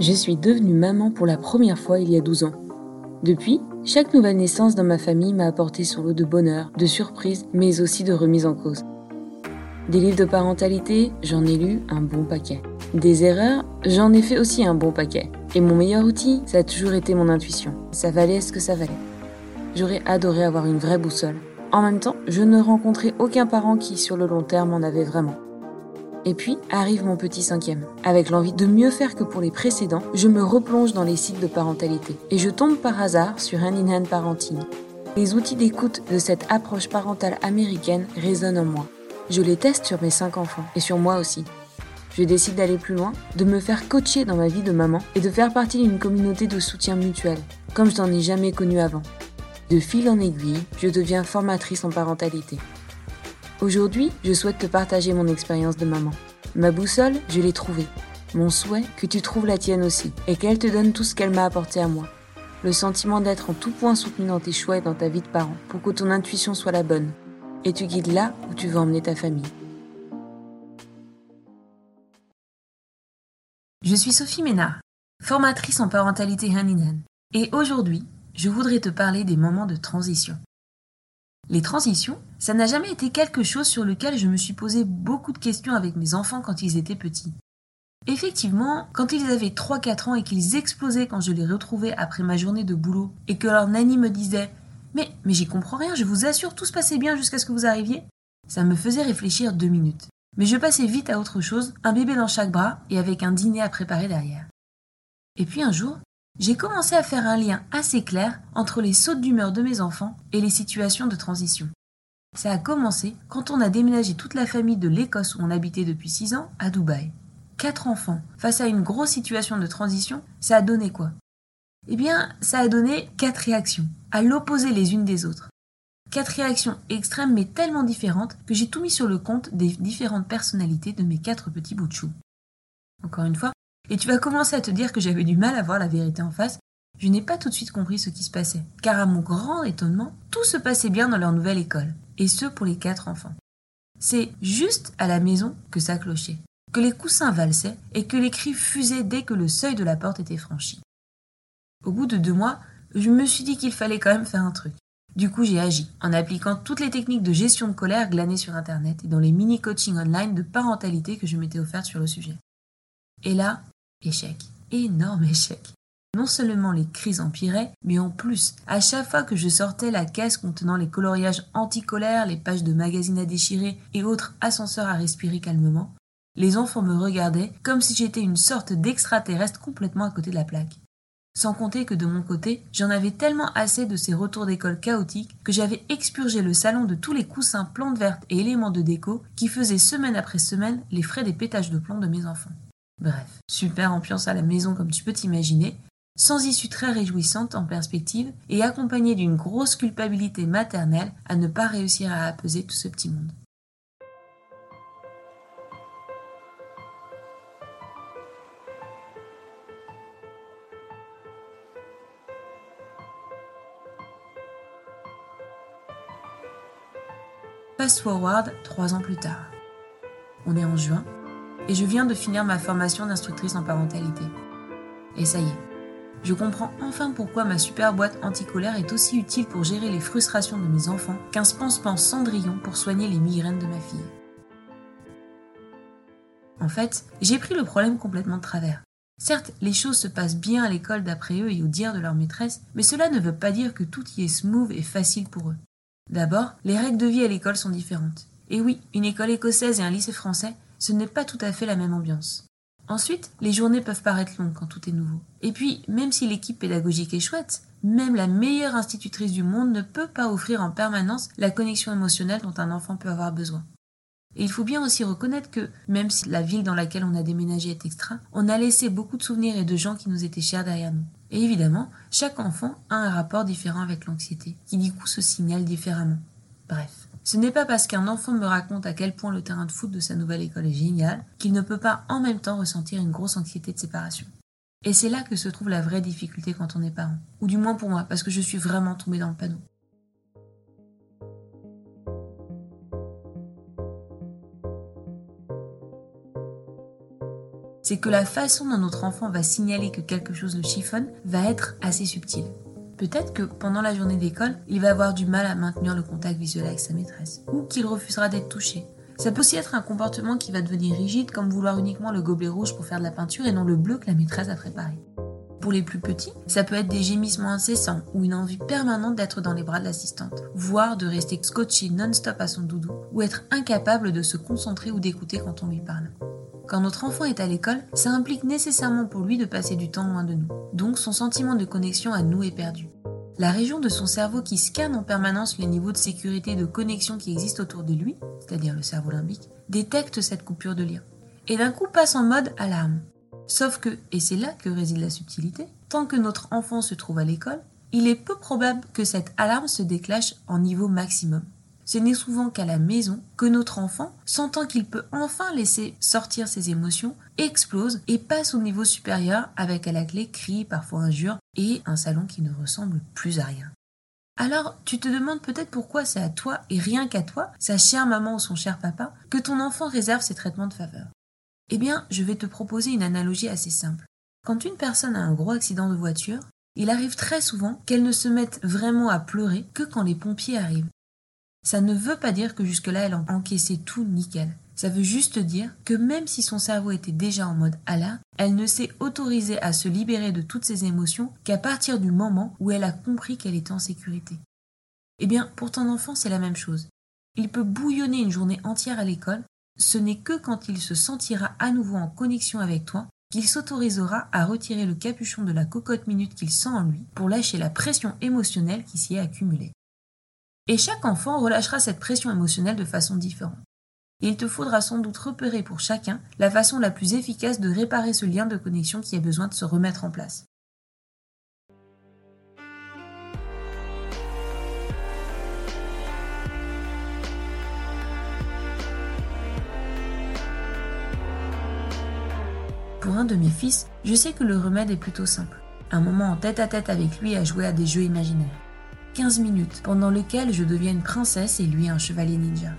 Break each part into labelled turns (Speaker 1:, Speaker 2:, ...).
Speaker 1: Je suis devenue maman pour la première fois il y a 12 ans. Depuis, chaque nouvelle naissance dans ma famille m'a apporté son lot de bonheur, de surprises, mais aussi de remises en cause. Des livres de parentalité, j'en ai lu un bon paquet. Des erreurs, j'en ai fait aussi un bon paquet. Et mon meilleur outil, ça a toujours été mon intuition. Ça valait ce que ça valait. J'aurais adoré avoir une vraie boussole. En même temps, je ne rencontrais aucun parent qui, sur le long terme, en avait vraiment. Et puis arrive mon petit cinquième. Avec l'envie de mieux faire que pour les précédents, je me replonge dans les sites de parentalité. Et je tombe par hasard sur Hand in Hand Parenting. Les outils d'écoute de cette approche parentale américaine résonnent en moi. Je les teste sur mes cinq enfants et sur moi aussi. Je décide d'aller plus loin, de me faire coacher dans ma vie de maman et de faire partie d'une communauté de soutien mutuel, comme je n'en ai jamais connu avant. De fil en aiguille, je deviens formatrice en parentalité. Aujourd'hui, je souhaite te partager mon expérience de maman. Ma boussole, je l'ai trouvée. Mon souhait, que tu trouves la tienne aussi, et qu'elle te donne tout ce qu'elle m'a apporté à moi. Le sentiment d'être en tout point soutenu dans tes choix et dans ta vie de parent, pour que ton intuition soit la bonne, et tu guides là où tu veux emmener ta famille.
Speaker 2: Je suis Sophie Ménard, formatrice en parentalité hand et aujourd'hui, je voudrais te parler des moments de transition. Les transitions, ça n'a jamais été quelque chose sur lequel je me suis posé beaucoup de questions avec mes enfants quand ils étaient petits. Effectivement, quand ils avaient 3-4 ans et qu'ils explosaient quand je les retrouvais après ma journée de boulot et que leur nanny me disait Mais, mais j'y comprends rien, je vous assure, tout se passait bien jusqu'à ce que vous arriviez, ça me faisait réfléchir deux minutes. Mais je passais vite à autre chose, un bébé dans chaque bras et avec un dîner à préparer derrière. Et puis un jour, j'ai commencé à faire un lien assez clair entre les sautes d'humeur de mes enfants et les situations de transition. Ça a commencé quand on a déménagé toute la famille de l'Écosse où on habitait depuis 6 ans à Dubaï. Quatre enfants, face à une grosse situation de transition, ça a donné quoi? Eh bien, ça a donné quatre réactions, à l'opposé les unes des autres. Quatre réactions extrêmes mais tellement différentes que j'ai tout mis sur le compte des différentes personnalités de mes quatre petits bouts de. Encore une fois, et tu vas commencer à te dire que j'avais du mal à voir la vérité en face, je n'ai pas tout de suite compris ce qui se passait, car à mon grand étonnement, tout se passait bien dans leur nouvelle école, et ce pour les quatre enfants. C'est juste à la maison que ça clochait, que les coussins valsaient et que les cris fusaient dès que le seuil de la porte était franchi. Au bout de deux mois, je me suis dit qu'il fallait quand même faire un truc. Du coup, j'ai agi en appliquant toutes les techniques de gestion de colère glanées sur Internet et dans les mini-coachings online de parentalité que je m'étais offert sur le sujet. Et là, Échec. Énorme échec. Non seulement les crises empiraient, mais en plus, à chaque fois que je sortais la caisse contenant les coloriages anti-colère, les pages de magazines à déchirer et autres ascenseurs à respirer calmement, les enfants me regardaient comme si j'étais une sorte d'extraterrestre complètement à côté de la plaque. Sans compter que de mon côté, j'en avais tellement assez de ces retours d'école chaotiques que j'avais expurgé le salon de tous les coussins, plantes vertes et éléments de déco qui faisaient semaine après semaine les frais des pétages de plomb de mes enfants. Bref, super ambiance à la maison comme tu peux t'imaginer, sans issue très réjouissante en perspective et accompagnée d'une grosse culpabilité maternelle à ne pas réussir à apaiser tout ce petit monde. Fast forward trois ans plus tard. On est en juin et je viens de finir ma formation d'instructrice en parentalité. Et ça y est, je comprends enfin pourquoi ma super boîte anticolère est aussi utile pour gérer les frustrations de mes enfants qu'un pansement Cendrillon pour soigner les migraines de ma fille. En fait, j'ai pris le problème complètement de travers. Certes, les choses se passent bien à l'école d'après eux et au dire de leur maîtresse, mais cela ne veut pas dire que tout y est smooth et facile pour eux. D'abord, les règles de vie à l'école sont différentes. Et oui, une école écossaise et un lycée français, ce n'est pas tout à fait la même ambiance. Ensuite, les journées peuvent paraître longues quand tout est nouveau. Et puis, même si l'équipe pédagogique est chouette, même la meilleure institutrice du monde ne peut pas offrir en permanence la connexion émotionnelle dont un enfant peut avoir besoin. Et il faut bien aussi reconnaître que, même si la ville dans laquelle on a déménagé est extra, on a laissé beaucoup de souvenirs et de gens qui nous étaient chers derrière nous. Et évidemment, chaque enfant a un rapport différent avec l'anxiété, qui du coup se signale différemment. Bref. Ce n'est pas parce qu'un enfant me raconte à quel point le terrain de foot de sa nouvelle école est génial qu'il ne peut pas en même temps ressentir une grosse anxiété de séparation. Et c'est là que se trouve la vraie difficulté quand on est parent. Ou du moins pour moi, parce que je suis vraiment tombée dans le panneau. c'est que la façon dont notre enfant va signaler que quelque chose le chiffonne va être assez subtile. Peut-être que pendant la journée d'école, il va avoir du mal à maintenir le contact visuel avec sa maîtresse, ou qu'il refusera d'être touché. Ça peut aussi être un comportement qui va devenir rigide, comme vouloir uniquement le gobelet rouge pour faire de la peinture et non le bleu que la maîtresse a préparé. Pour les plus petits, ça peut être des gémissements incessants ou une envie permanente d'être dans les bras de l'assistante, voire de rester scotché non-stop à son doudou, ou être incapable de se concentrer ou d'écouter quand on lui parle. Quand notre enfant est à l'école, ça implique nécessairement pour lui de passer du temps loin de nous, donc son sentiment de connexion à nous est perdu. La région de son cerveau qui scanne en permanence les niveaux de sécurité de connexion qui existent autour de lui, c'est-à-dire le cerveau limbique, détecte cette coupure de lien. Et d'un coup passe en mode alarme. Sauf que, et c'est là que réside la subtilité, tant que notre enfant se trouve à l'école, il est peu probable que cette alarme se déclenche en niveau maximum. Ce n'est souvent qu'à la maison que notre enfant, sentant qu'il peut enfin laisser sortir ses émotions, explose et passe au niveau supérieur avec à la clé cris, parfois injures et un salon qui ne ressemble plus à rien. Alors, tu te demandes peut-être pourquoi c'est à toi et rien qu'à toi, sa chère maman ou son cher papa, que ton enfant réserve ses traitements de faveur. Eh bien, je vais te proposer une analogie assez simple. Quand une personne a un gros accident de voiture, il arrive très souvent qu'elle ne se mette vraiment à pleurer que quand les pompiers arrivent. Ça ne veut pas dire que jusque-là elle a encaissé tout nickel. Ça veut juste dire que même si son cerveau était déjà en mode alerte, elle ne s'est autorisée à se libérer de toutes ses émotions qu'à partir du moment où elle a compris qu'elle était en sécurité. Eh bien, pour ton enfant, c'est la même chose. Il peut bouillonner une journée entière à l'école ce n'est que quand il se sentira à nouveau en connexion avec toi qu'il s'autorisera à retirer le capuchon de la cocotte minute qu'il sent en lui pour lâcher la pression émotionnelle qui s'y est accumulée. Et chaque enfant relâchera cette pression émotionnelle de façon différente. il te faudra sans doute repérer pour chacun la façon la plus efficace de réparer ce lien de connexion qui a besoin de se remettre en place. Pour un de mes fils, je sais que le remède est plutôt simple. Un moment en tête à tête avec lui à jouer à des jeux imaginaires. 15 minutes pendant lesquelles je deviens une princesse et lui un chevalier ninja.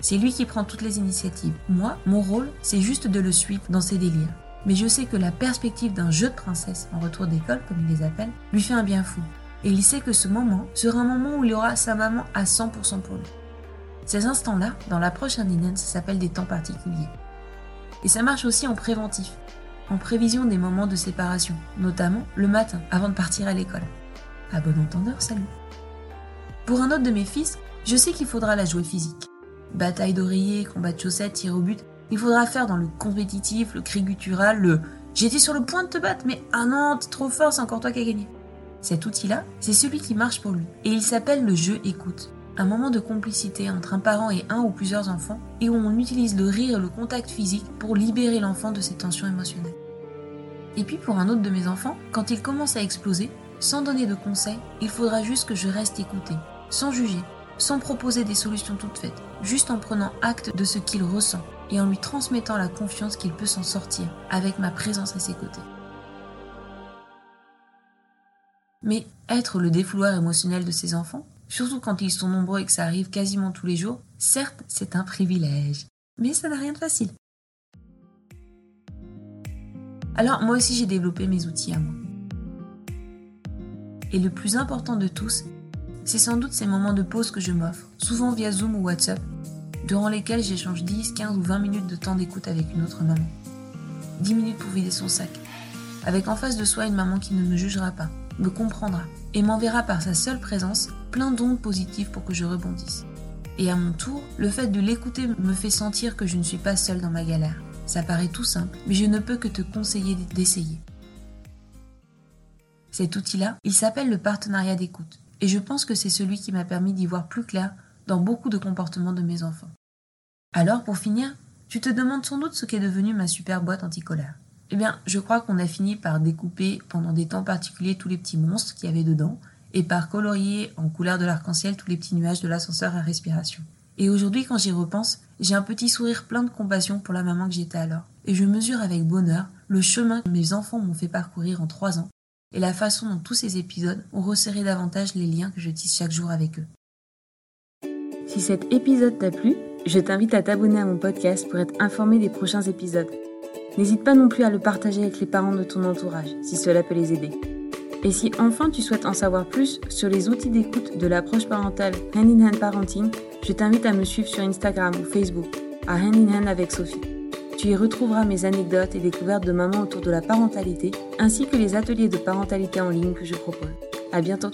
Speaker 2: C'est lui qui prend toutes les initiatives. Moi, mon rôle, c'est juste de le suivre dans ses délires. Mais je sais que la perspective d'un jeu de princesse en retour d'école, comme il les appelle, lui fait un bien fou. Et il sait que ce moment sera un moment où il aura sa maman à 100% pour lui. Ces instants-là, dans l'approche indienne, ça s'appelle des temps particuliers. Et ça marche aussi en préventif, en prévision des moments de séparation, notamment le matin avant de partir à l'école. À bon entendeur, salut. Pour un autre de mes fils, je sais qu'il faudra la jouer physique. Bataille d'oreiller, combat de chaussettes, tir au but, il faudra faire dans le compétitif, le cri guttural, le j'étais sur le point de te battre, mais ah non, t'es trop fort, c'est encore toi qui as gagné. Cet outil-là, c'est celui qui marche pour lui, et il s'appelle le jeu écoute un moment de complicité entre un parent et un ou plusieurs enfants, et où on utilise le rire et le contact physique pour libérer l'enfant de ses tensions émotionnelles. Et puis pour un autre de mes enfants, quand il commence à exploser, sans donner de conseils, il faudra juste que je reste écouté, sans juger, sans proposer des solutions toutes faites, juste en prenant acte de ce qu'il ressent et en lui transmettant la confiance qu'il peut s'en sortir avec ma présence à ses côtés. Mais être le défouloir émotionnel de ses enfants, surtout quand ils sont nombreux et que ça arrive quasiment tous les jours, certes, c'est un privilège, mais ça n'a rien de facile. Alors moi aussi j'ai développé mes outils à moi. Et le plus important de tous, c'est sans doute ces moments de pause que je m'offre, souvent via Zoom ou WhatsApp, durant lesquels j'échange 10, 15 ou 20 minutes de temps d'écoute avec une autre maman. 10 minutes pour vider son sac, avec en face de soi une maman qui ne me jugera pas, me comprendra et m'enverra par sa seule présence plein d'ondes positives pour que je rebondisse. Et à mon tour, le fait de l'écouter me fait sentir que je ne suis pas seule dans ma galère. Ça paraît tout simple, mais je ne peux que te conseiller d'essayer. Cet outil-là, il s'appelle le partenariat d'écoute, et je pense que c'est celui qui m'a permis d'y voir plus clair dans beaucoup de comportements de mes enfants. Alors, pour finir, tu te demandes sans doute ce qu'est devenu ma super boîte anticolère. Eh bien, je crois qu'on a fini par découper pendant des temps particuliers tous les petits monstres qu'il y avait dedans et par colorier en couleur de l'arc-en-ciel tous les petits nuages de l'ascenseur à respiration. Et aujourd'hui, quand j'y repense, j'ai un petit sourire plein de compassion pour la maman que j'étais alors. Et je mesure avec bonheur le chemin que mes enfants m'ont fait parcourir en trois ans et la façon dont tous ces épisodes ont resserré davantage les liens que je tisse chaque jour avec eux.
Speaker 1: Si cet épisode t'a plu, je t'invite à t'abonner à mon podcast pour être informé des prochains épisodes. N'hésite pas non plus à le partager avec les parents de ton entourage si cela peut les aider. Et si enfin tu souhaites en savoir plus sur les outils d'écoute de l'approche parentale Hand in Hand Parenting, je t'invite à me suivre sur Instagram ou Facebook à Hand in Hand avec Sophie. Tu y retrouveras mes anecdotes et découvertes de maman autour de la parentalité, ainsi que les ateliers de parentalité en ligne que je propose. À bientôt!